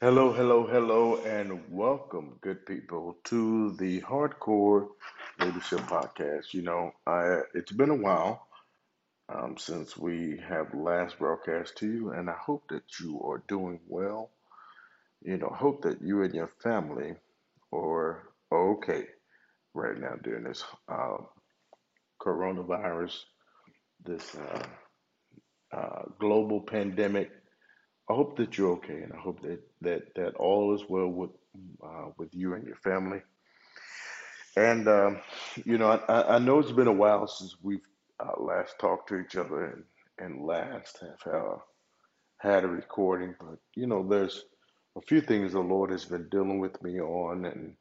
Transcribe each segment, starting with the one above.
Hello, hello, hello, and welcome, good people, to the Heartcore Leadership Podcast. You know, I it's been a while um, since we have last broadcast to you, and I hope that you are doing well. You know, hope that you and your family are okay right now during this uh, coronavirus, this uh, uh, global pandemic. I hope that you're okay, and I hope that that that all is well with uh, with you and your family. And um, you know, I, I know it's been a while since we've uh, last talked to each other and and last have uh, had a recording, but you know, there's a few things the Lord has been dealing with me on, and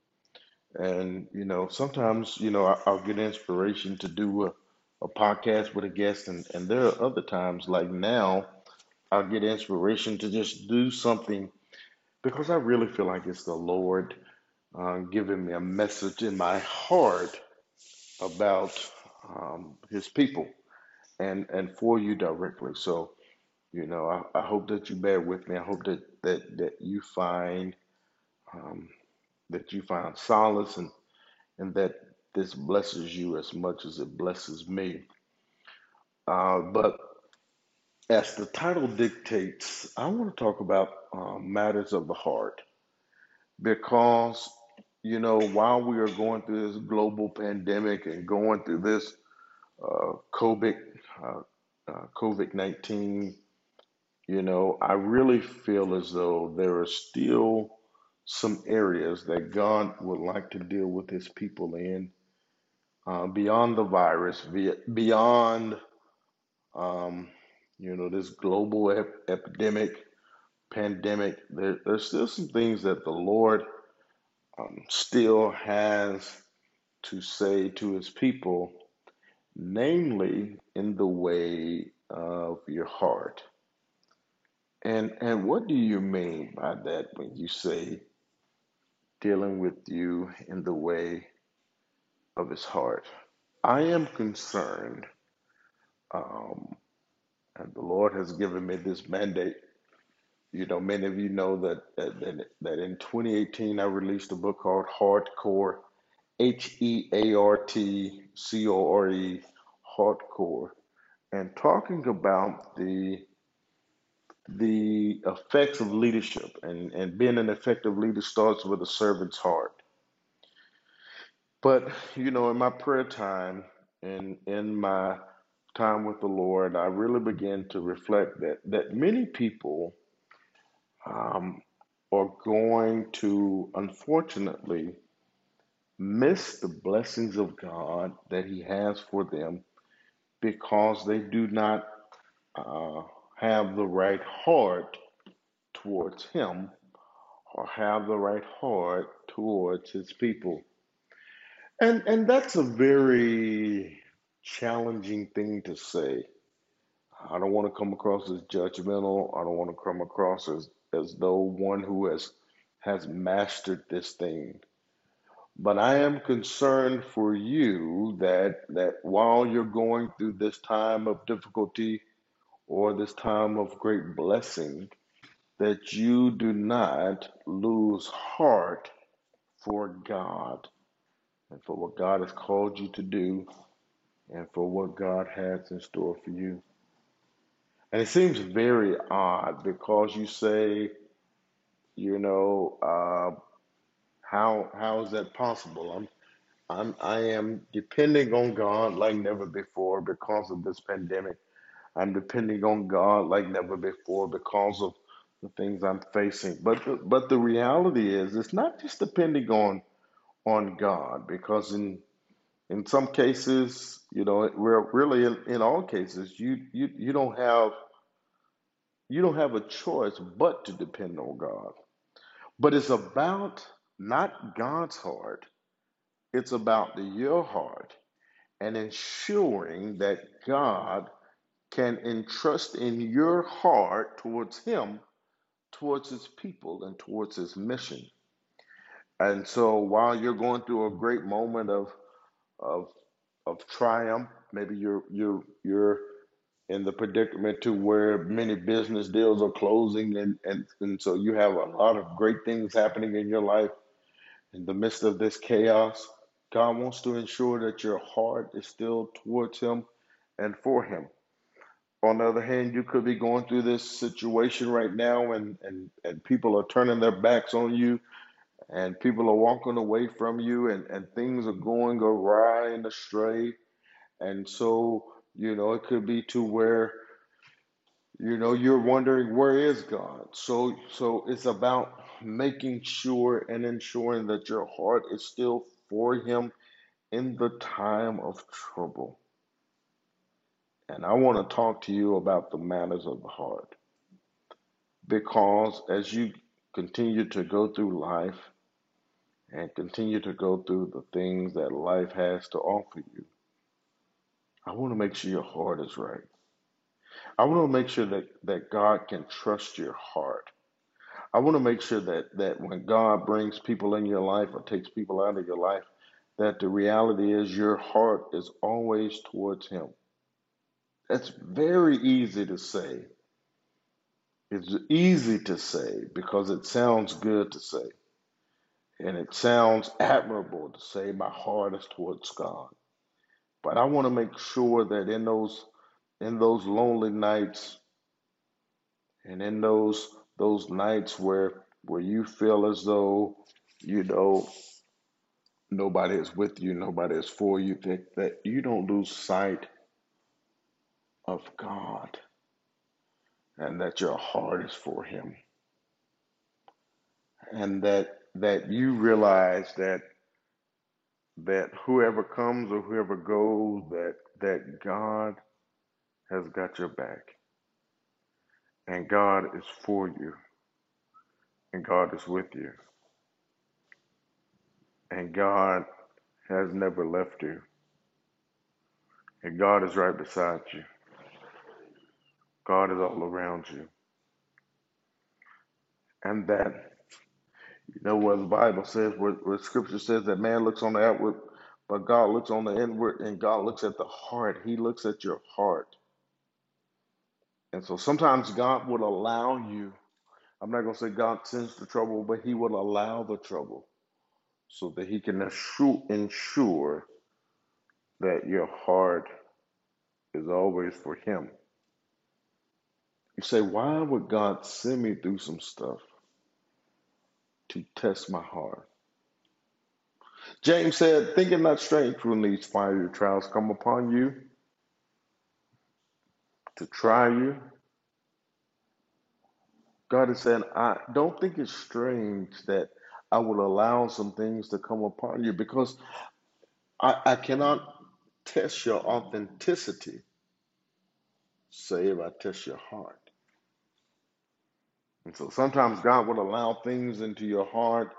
and you know, sometimes you know I, I'll get inspiration to do a, a podcast with a guest, and and there are other times like now I'll get inspiration to just do something because I really feel like it's the Lord uh, giving me a message in my heart about um, His people and and for you directly. So you know, I, I hope that you bear with me. I hope that that that you find um, that you find solace and and that this blesses you as much as it blesses me. Uh, but as the title dictates, I want to talk about uh, matters of the heart. Because you know while we are going through this global pandemic and going through this uh, COVID uh, uh, COVID nineteen, you know, I really feel as though there are still some areas that God would like to deal with His people in uh, beyond the virus, beyond um, you know this global ep- epidemic, pandemic. There, there's still some things that the Lord um, still has to say to His people, namely in the way of your heart. And and what do you mean by that when you say dealing with you in the way of his heart? I am concerned, um, and the Lord has given me this mandate. You know, many of you know that that, that, in 2018 I released a book called Heartcore, H E A R T C O R E, Heartcore, and talking about the the effects of leadership and, and being an effective leader starts with a servant's heart. But, you know, in my prayer time and in my time with the Lord, I really began to reflect that, that many people um, are going to, unfortunately, miss the blessings of God that He has for them because they do not uh, have the right heart towards Him or have the right heart towards His people. And and that's a very challenging thing to say. I don't want to come across as judgmental. I don't want to come across as as though one who has has mastered this thing. But I am concerned for you that that while you're going through this time of difficulty or this time of great blessing, that you do not lose heart for God and for what God has called you to do and for what God has in store for you. And it seems very odd because you say, you know, uh, how how is that possible? I'm I'm I am depending on God like never before because of this pandemic. I'm depending on God like never before because of the things I'm facing. But the, but the reality is, it's not just depending on on God because in in some cases, you know, we're really in, in all cases, you you you don't have you don't have a choice but to depend on God. But it's about not God's heart, it's about your heart and ensuring that God can entrust in your heart towards Him, towards His people, and towards His mission. And so while you're going through a great moment of of of triumph, maybe you're you're you're in the predicament to where many business deals are closing and, and, and so you have a lot of great things happening in your life in the midst of this chaos. God wants to ensure that your heart is still towards Him and for Him. On the other hand, you could be going through this situation right now and, and, and people are turning their backs on you and people are walking away from you and, and things are going awry and astray. And so, you know, it could be to where you know you're wondering where is god? So so it's about making sure and ensuring that your heart is still for him in the time of trouble. And i want to talk to you about the matters of the heart. Because as you continue to go through life and continue to go through the things that life has to offer you i want to make sure your heart is right i want to make sure that that god can trust your heart I want to make sure that that when God brings people in your life or takes people out of your life, that the reality is your heart is always towards Him. That's very easy to say. It's easy to say because it sounds good to say. And it sounds admirable to say my heart is towards God. But I want to make sure that in those in those lonely nights and in those those nights where where you feel as though you know nobody is with you, nobody is for you, that, that you don't lose sight of God and that your heart is for him. And that that you realize that that whoever comes or whoever goes, that that God has got your back. And God is for you. And God is with you. And God has never left you. And God is right beside you. God is all around you. And that You know what the Bible says, what, where Scripture says that man looks on the outward, but God looks on the inward, and God looks at the heart. He looks at your heart. And so sometimes God would allow you, I'm not going to say God sends the trouble, but He will allow the trouble so that He can assure, ensure that your heart is always for Him. You say, why would God send me through some stuff to test my heart? James said, Think it not strange when these fiery trials come upon you to try you. God is saying, I don't think it's strange that I will allow some things to come upon you because I, I cannot test your authenticity, save I test your heart. And so sometimes God will allow things into your heart,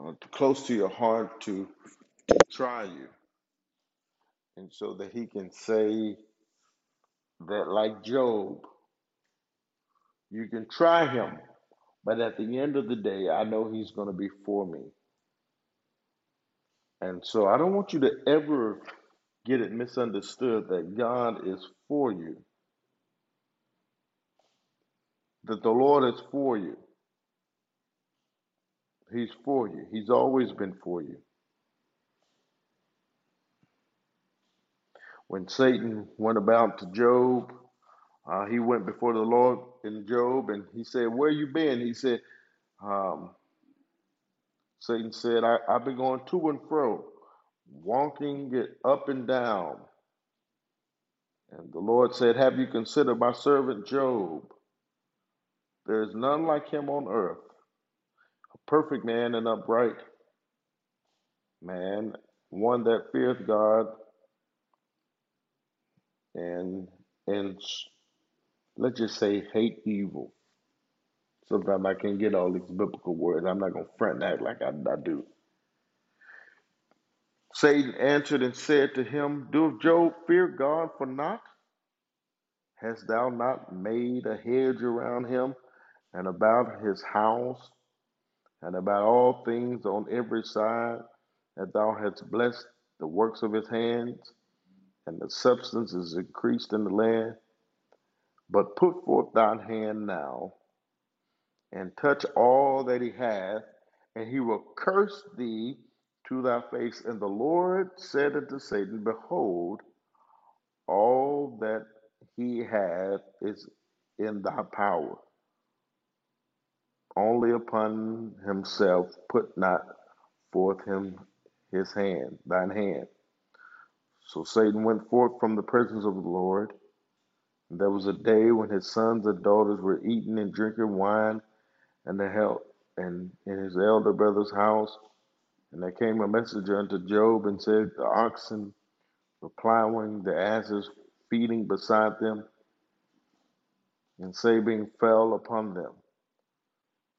uh, close to your heart, to, to try you. And so that He can say that, like Job, you can try Him, but at the end of the day, I know He's going to be for me. And so I don't want you to ever get it misunderstood that God is for you, that the Lord is for you. He's for you. He's always been for you. When Satan went about to Job, uh, he went before the Lord in Job and he said, Where you been? He said, um, Satan said, I, I've been going to and fro, walking it up and down. And the Lord said, Have you considered my servant Job? There is none like him on earth, a perfect man and upright man, one that fears God and and let's just say hate evil. Sometimes I can't get all these biblical words. I'm not gonna front and act like I, I do. Satan answered and said to him, Do Job fear God for naught? Hast thou not made a hedge around him and about his house and about all things on every side, that thou hast blessed the works of his hands? and the substance is increased in the land. But put forth thine hand now, and touch all that he hath, and he will curse thee to thy face. And the Lord said unto Satan, Behold, all that he hath is in thy power. Only upon himself put not forth him his hand, thine hand. So Satan went forth from the presence of the Lord. And there was a day when his sons and daughters were eating and drinking wine and the hell and in his elder brother's house. And there came a messenger unto Job and said, The oxen were plowing, the asses feeding beside them, and Sabine fell upon them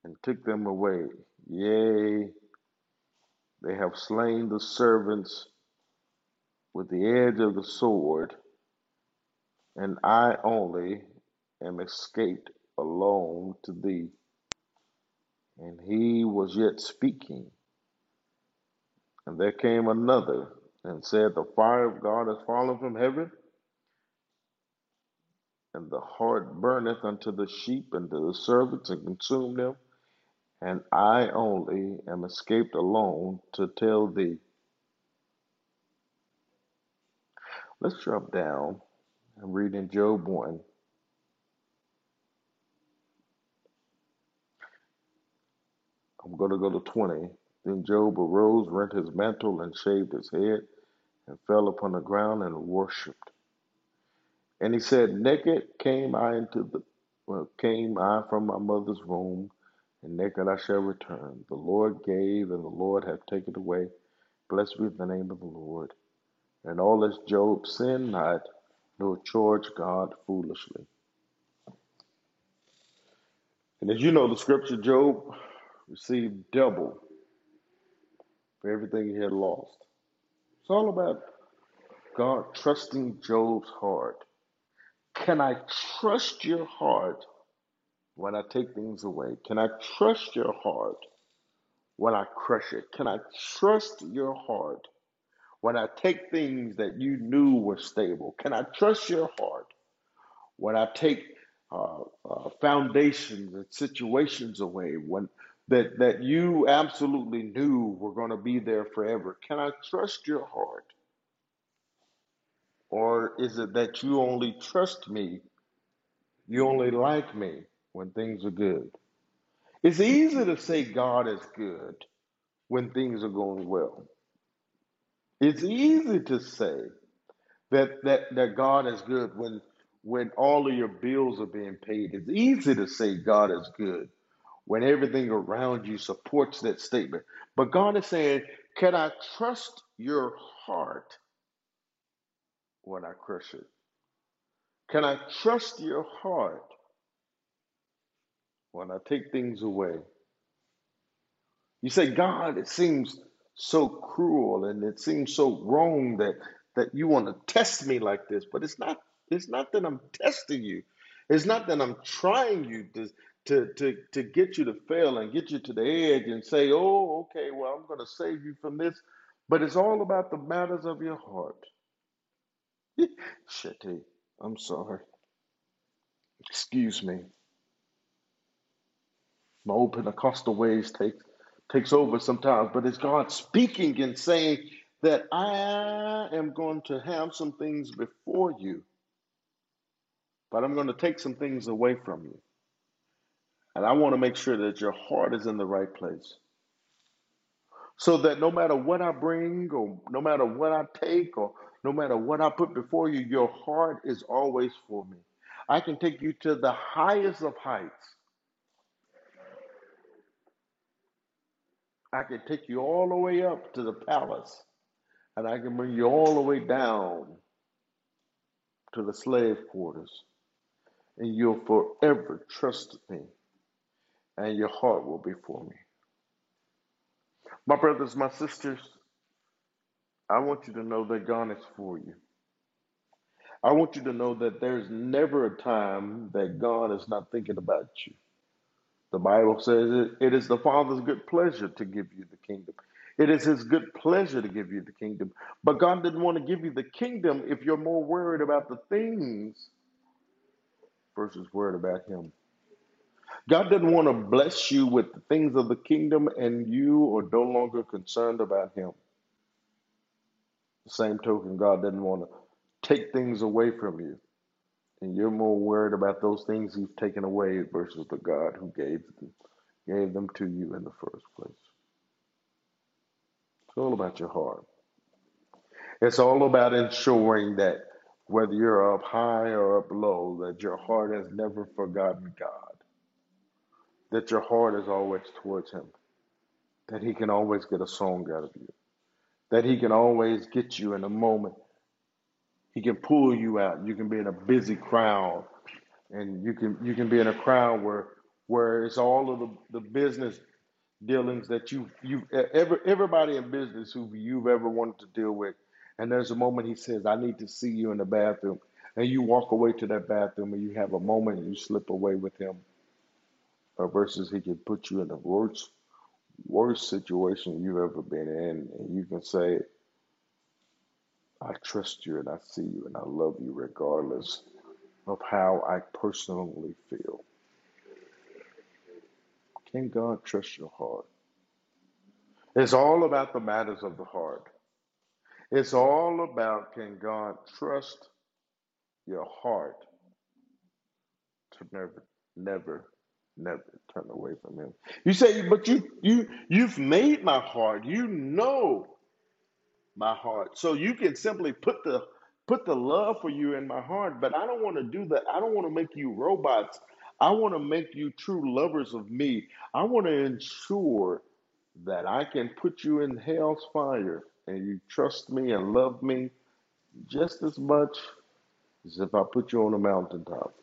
and took them away. Yea, they have slain the servants with the edge of the sword, and I only am escaped alone to thee. And he was yet speaking. And there came another and said, The fire of God has fallen from heaven, and the heart burneth unto the sheep and to the servants, and consumed them. And I only am escaped alone to tell thee. Let's drop down and read in Job 1. I'm going to go to 20. Then Job arose, rent his mantle, and shaved his head, and fell upon the ground and worshipped. And he said, Naked came I into the well, came I from my mother's womb, and naked I shall return. The Lord gave, and the Lord hath taken away. Blessed be the name of the Lord. And all this Job sinned not, nor charged God foolishly. And as you know, the scripture, Job received double for everything he had lost. It's all about God trusting Job's heart. Can I trust your heart when I take things away? Can I trust your heart when I crush it? Can I trust your heart when I take things that you knew were stable? Can I trust your heart when I take uh, uh, foundations and situations away when that that you absolutely knew were going to be there forever? Can I trust your heart? Or is it that you only trust me, you only like me when things are good? It's easy to say God is good when things are going well. It's easy to say that that that God is good when when all of your bills are being paid. It's easy to say God is good when everything around you supports that statement. But God is saying, Can I trust your heart when I crush it? Can I trust your heart when I take things away? You say, God, it seems so cruel and it seems so wrong that that you want to test me like this, but it's not it's not that I'm testing you. It's not that I'm trying you to to to to get you to fail and get you to the edge and say, "Oh, okay, well, I'm going to save you from this." But it's all about the matters of your heart. Shitty. I'm sorry. Excuse me. My old Pentecostal ways take takes over sometimes, but it's God speaking and saying that I am going to have some things before you, but I'm going to take some things away from you. And I want to make sure that your heart is in the right place. So that no matter what I bring, or no matter what I take, or no matter what I put before you, your heart is always for me. I can take you to the highest of heights. I can take you all the way up to the palace, and I can bring you all the way down to the slave quarters. And you'll forever trust me, and your heart will be for me. My brothers, my sisters, I want you to know that God is for you. I want you to know that there's never a time that God is not thinking about you. The Bible says it, it is the Father's good pleasure to give you the kingdom. It is his good pleasure to give you the kingdom. But God didn't want to give you the kingdom if you're more worried about the things versus worried about him. God didn't want to bless you with the things of the kingdom and you are no longer concerned about him. The same token, God didn't want to take things away from you and you're more worried about those things he's taken away versus the God who gave them, gave them to you in the first place. It's all about your heart. It's all about ensuring that whether you're up high or up low, that your heart has never forgotten God, that your heart is always towards Him, that He can always get a song out of you, that He can always get you in a moment. He can pull you out. You can be in a busy crowd, and you can you can be in a crowd where where it's all of the, the business dealings that you you every everybody in business who you've ever wanted to deal with. And there's a moment he says, I need to see you in the bathroom. And you walk away to that bathroom and you have a moment and you slip away with him. Or versus he can put you in the worst worst situation you've ever been in and you can say, I trust you and I see you and I love you regardless of how I personally feel. Can God trust your heart? It's all about the matters of the heart. It's all about can God trust your heart to never, never, never turn away from Him. You say, but you, you, you've made my heart. You know my heart, so you can simply put the put the love for you in my heart. But I don't want to do that. I don't want to make you robots. I want to make you true lovers of me. I want to ensure that I can put you in hell's fire and you trust me and love me just as much as if I put you on a mountaintop.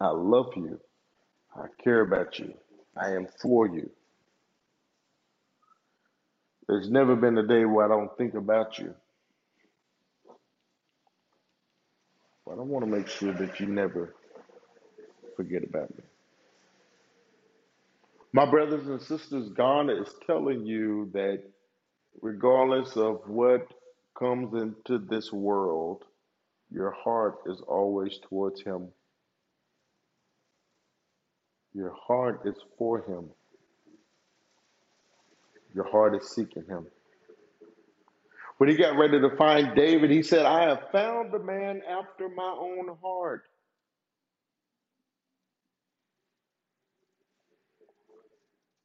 I love you. I care about you. I am for you. There's never been a day where I don't think about you. But I want to make sure that you never forget about me. My brothers and sisters, God is telling you that regardless of what comes into this world, your heart is always towards Him. Your heart is for Him. Your heart is seeking Him. When he got ready to find David, he said, I have found a man after my own heart.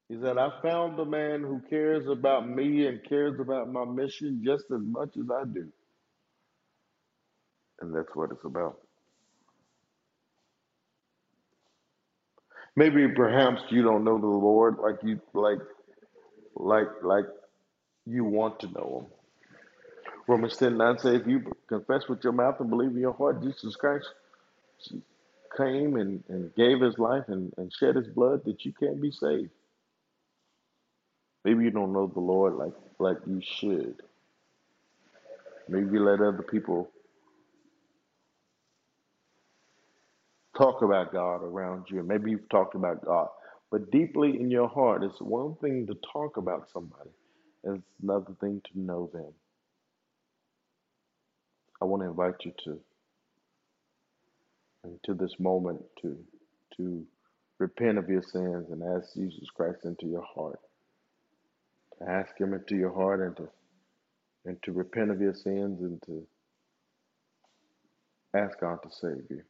He said, I found a man who cares about me and cares about my mission just as much as I do. And that's what it's about. Maybe perhaps you don't know the Lord like you like like like you want to know him. Romans 10 9 says, if you confess with your mouth and believe in your heart Jesus Christ came and, and gave his life and, and shed his blood, that you can be saved. Maybe you don't know the Lord like like you should. Maybe you let other people talk about God around you. Maybe you've talked about God. But deeply in your heart, it's one thing to talk about somebody, it's another thing to know them. I want to invite you to into this moment to to repent of your sins and ask Jesus Christ into your heart. To ask him into your heart and to and to repent of your sins and to ask God to save you.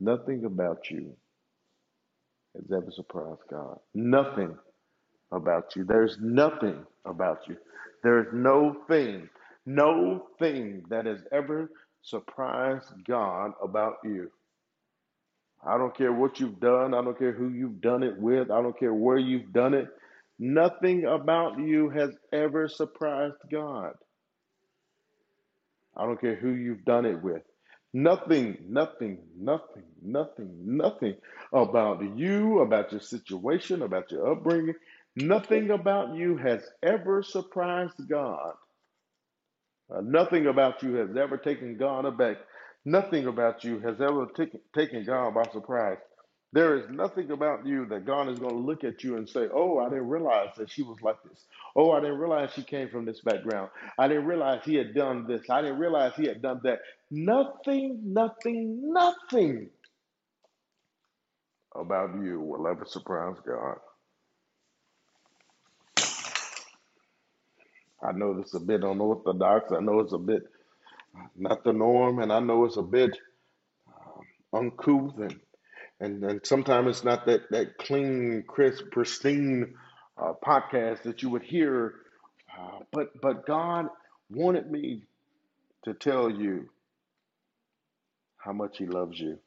Nothing about you has ever surprised God. Nothing about you. There's nothing about you. There is no thing, no thing that has ever surprised God about you. I don't care what you've done. I don't care who you've done it with. I don't care where you've done it. Nothing about you has ever surprised God. I don't care who you've done it with. Nothing, nothing, nothing, nothing, nothing about you, about your situation, about your upbringing. Nothing about you has ever surprised God. Uh, nothing about you has ever taken God aback. Nothing about you has ever taken, taken God by surprise. There is nothing about you that God is going to look at you and say, Oh, I didn't realize that she was like this. Oh, I didn't realize she came from this background. I didn't realize he had done this. I didn't realize he had done that. Nothing, nothing, nothing about you will ever surprise God. I know this is a bit unorthodox. I know it's a bit not the norm, and I know it's a bit um, uncouth, and and, and sometimes it's not that that clean, crisp, pristine uh, podcast that you would hear. Uh, but but God wanted me to tell you how much He loves you,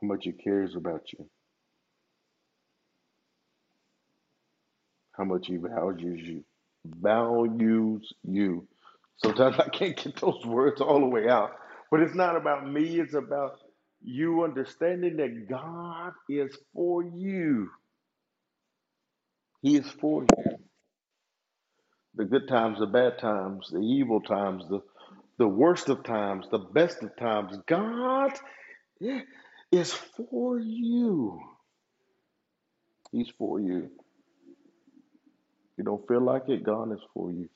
how much He cares about you, how much He values you, values you. Sometimes I can't get those words all the way out, but it's not about me. It's about you understanding that God is for you. He is for you. The good times, the bad times, the evil times, the the worst of times, the best of times. God is for you. He's for you. You don't feel like it, God is for you.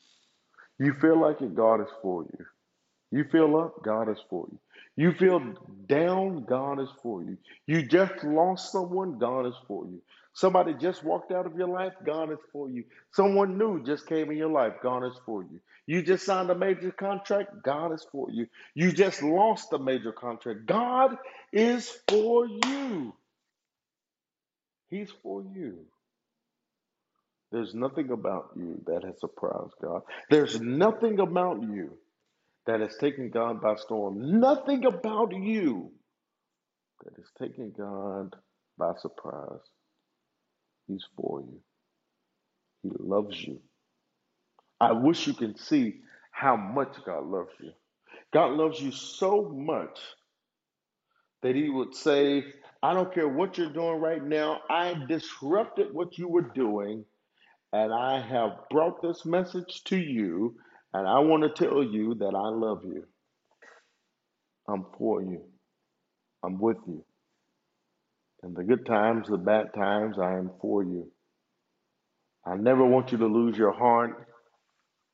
You feel like it, God is for you. You feel up, God is for you. You feel down, God is for you. You just lost someone, God is for you. Somebody just walked out of your life, God is for you. Someone new just came in your life, God is for you. You just signed a major contract, God is for you. You just lost a major contract, God is for you. He's for you. There's nothing about you that has surprised God. There's nothing about you that has taken God by storm. Nothing about you that has taken God by surprise. He's for you. He loves you. I wish you can see how much God loves you. God loves you so much that He would say, I don't care what you're doing right now, I disrupted what you were doing, and I have brought this message to you, and I want to tell you that I love you. I'm for you. I'm with you. In the good times, the bad times, I am for you. I never want you to lose your heart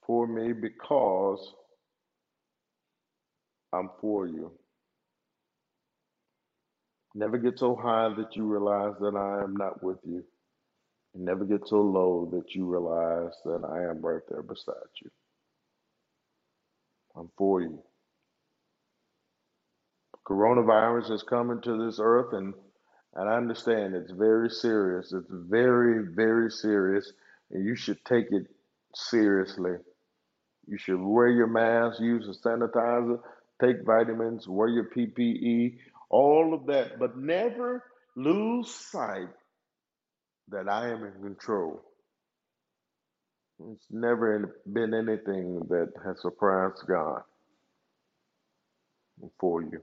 for me because I'm for you. Never get so high that you realize that I am not with you. And never get so low that you realize that I am right there beside you. I'm for you. Coronavirus has come into this earth and and I understand it's very serious. It's very, very serious, and you should take it seriously. You should wear your mask, use a sanitizer, take vitamins, wear your PPE, all of that, but never lose sight that I am in control. It's never been anything that has surprised God for you.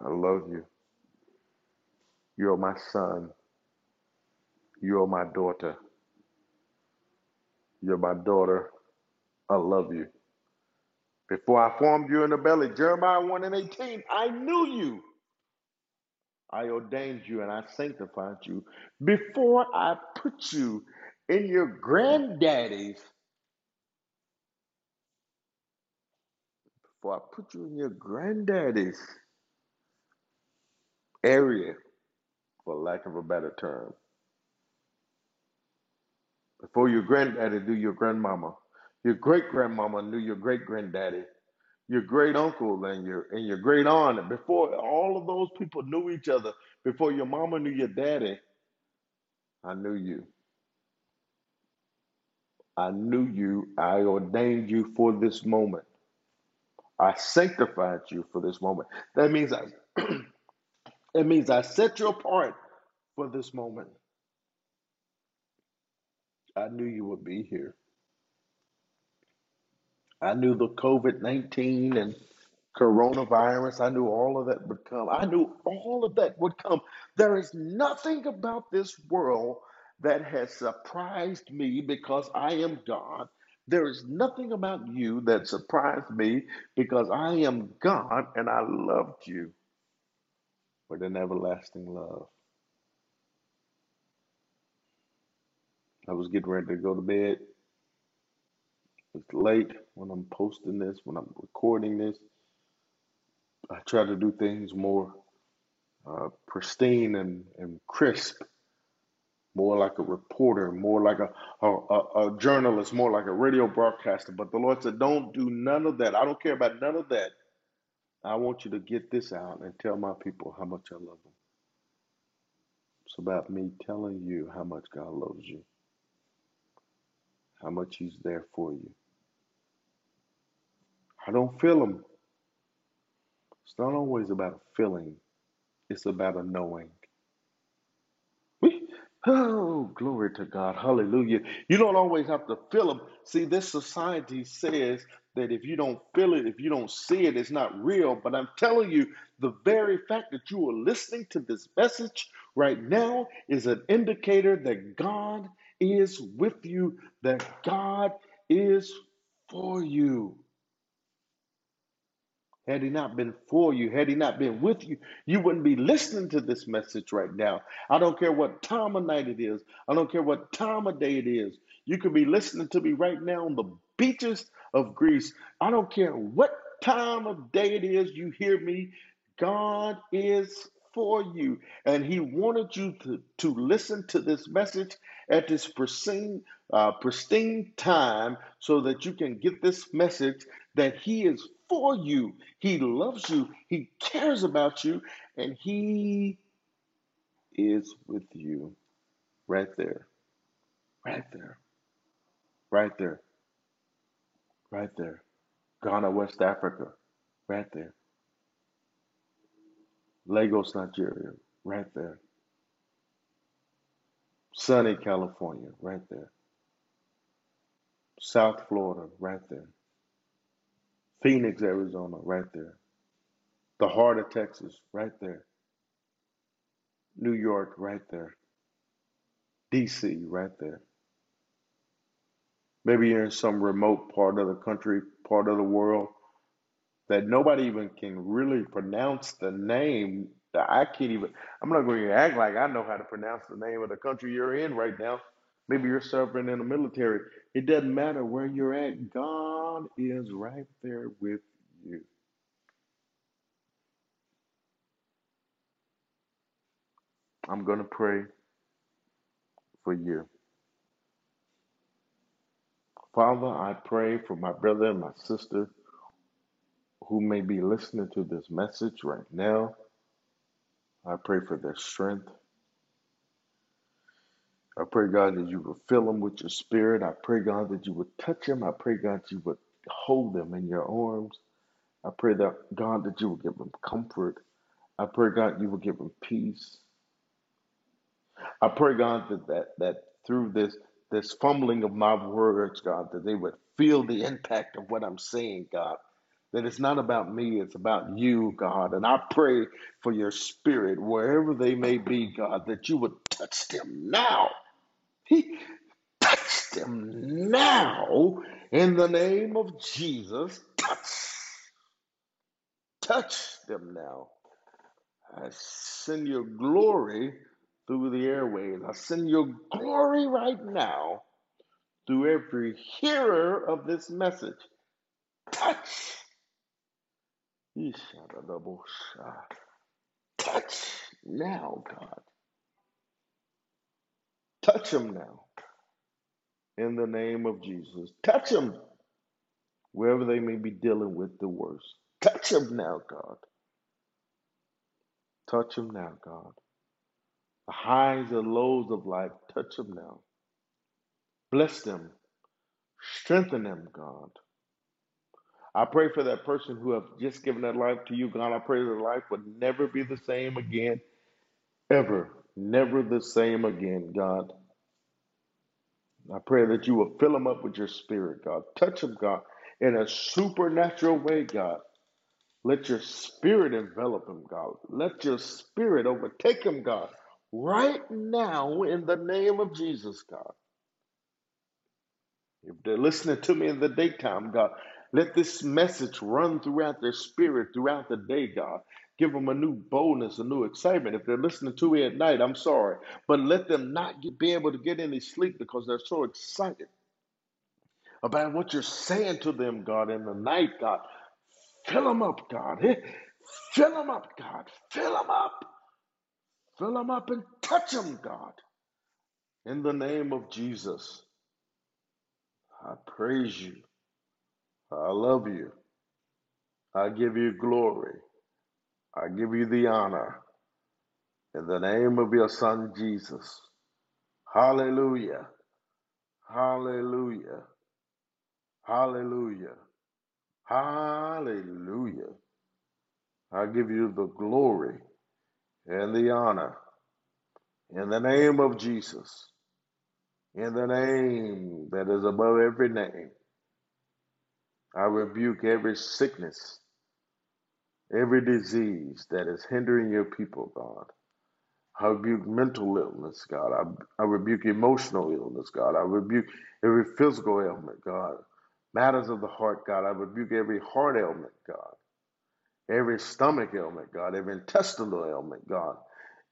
I love you. You're my son. You're my daughter. You're my daughter. I love you. Before I formed you in the belly, Jeremiah 1 and 18, I knew you. I ordained you and I sanctified you. Before I put you in your granddaddy's, before I put you in your granddaddy's area, for lack of a better term, before your granddaddy knew your grandmama, your great grandmama knew your great granddaddy, your great uncle and your and your great aunt. Before all of those people knew each other, before your mama knew your daddy, I knew you. I knew you. I ordained you for this moment. I sanctified you for this moment. That means I it means I set you apart for this moment. I knew you would be here. I knew the COVID 19 and coronavirus, I knew all of that would come. I knew all of that would come. There is nothing about this world that has surprised me because I am God. There is nothing about you that surprised me because I am God and I loved you. with an everlasting love. I was getting ready to go to bed. It's late when I'm posting this, when I'm recording this. I try to do things more uh, pristine and, and crisp, more like a reporter, more like a, a, a, a journalist, more like a radio broadcaster. But the Lord said, Don't do none of that. I don't care about none of that. I want you to get this out and tell my people how much I love them. It's about me telling you how much God loves you, how much He's there for you. I don't feel Him. It's not always about a feeling, it's about a knowing. Oh, glory to God. Hallelujah. You don't always have to feel them. See, this society says that if you don't feel it, if you don't see it, it's not real. But I'm telling you, the very fact that you are listening to this message right now is an indicator that God is with you, that God is for you. Had he not been for you, had he not been with you, you wouldn't be listening to this message right now. I don't care what time of night it is. I don't care what time of day it is. You could be listening to me right now on the beaches of Greece. I don't care what time of day it is you hear me. God is for you. And he wanted you to, to listen to this message at this pristine, uh, pristine time so that you can get this message that he is for you. He loves you. He cares about you. And he is with you right there, right there, right there, right there. Ghana, West Africa, right there. Lagos, Nigeria, right there. Sunny, California, right there. South Florida, right there. Phoenix, Arizona, right there. The heart of Texas, right there. New York, right there. DC, right there. Maybe you're in some remote part of the country, part of the world that nobody even can really pronounce the name. That I can't even. I'm not going to act like I know how to pronounce the name of the country you're in right now. Maybe you're serving in the military. It doesn't matter where you're at. God is right there with you. I'm going to pray for you. Father, I pray for my brother and my sister who may be listening to this message right now. I pray for their strength. I pray, God, that you would fill them with your spirit. I pray, God, that you would touch them. I pray, God, you would hold them in your arms. I pray that, God, that you will give them comfort. I pray, God, you will give them peace. I pray, God, that, that, that through this, this fumbling of my words, God, that they would feel the impact of what I'm saying, God. That it's not about me, it's about you, God. And I pray for your spirit, wherever they may be, God, that you would touch them now he touched them now in the name of Jesus. Touch. Touch them now. I send your glory through the airways. I send your glory right now through every hearer of this message. Touch. Touch now, God. Touch them now in the name of Jesus. Touch them wherever they may be dealing with the worst. Touch them now, God. Touch them now, God. The highs and lows of life, touch them now. Bless them. Strengthen them, God. I pray for that person who have just given that life to you, God. I pray their life would never be the same again, ever. Never the same again, God. I pray that you will fill them up with your spirit, God. Touch them, God, in a supernatural way, God. Let your spirit envelop them, God. Let your spirit overtake them, God, right now in the name of Jesus, God. If they're listening to me in the daytime, God, let this message run throughout their spirit throughout the day, God, Give them a new boldness, a new excitement. If they're listening to me at night, I'm sorry. But let them not get, be able to get any sleep because they're so excited about what you're saying to them, God, in the night, God. Fill them up, God. Fill them up, God. Fill them up. Fill them up and touch them, God. In the name of Jesus, I praise you. I love you. I give you glory. I give you the honor. In the name of your Son, Jesus. Hallelujah. Hallelujah. Hallelujah. Hallelujah. I give you the glory and the honor. In the name of Jesus. In the name that is above every name. I rebuke every sickness, every disease that is hindering your people, God. I rebuke mental illness, God. I, I rebuke emotional illness, God. I rebuke every physical ailment, God. Matters of the heart, God. I rebuke every heart ailment, God. Every stomach ailment, God. Every intestinal ailment, God.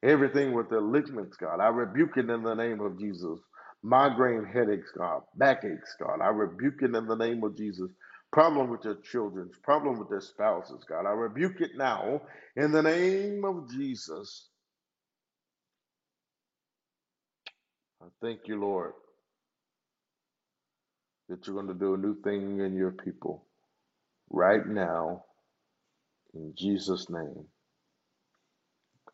Everything with the ligaments, God. I rebuke it in the name of Jesus. Migraine headaches, God. Backaches, God. I rebuke it in the name of Jesus. Problem with their children, problem with their spouses, God. I rebuke it now in the name of Jesus. I thank you, Lord, that you're going to do a new thing in your people right now in Jesus' name.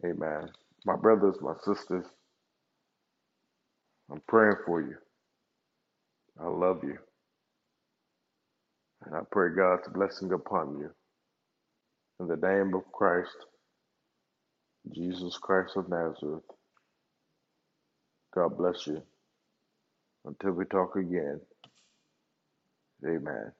Amen. My brothers, my sisters, I'm praying for you. I love you. And I pray God's blessing upon you. In the name of Christ, Jesus Christ of Nazareth, God bless you. Until we talk again, amen.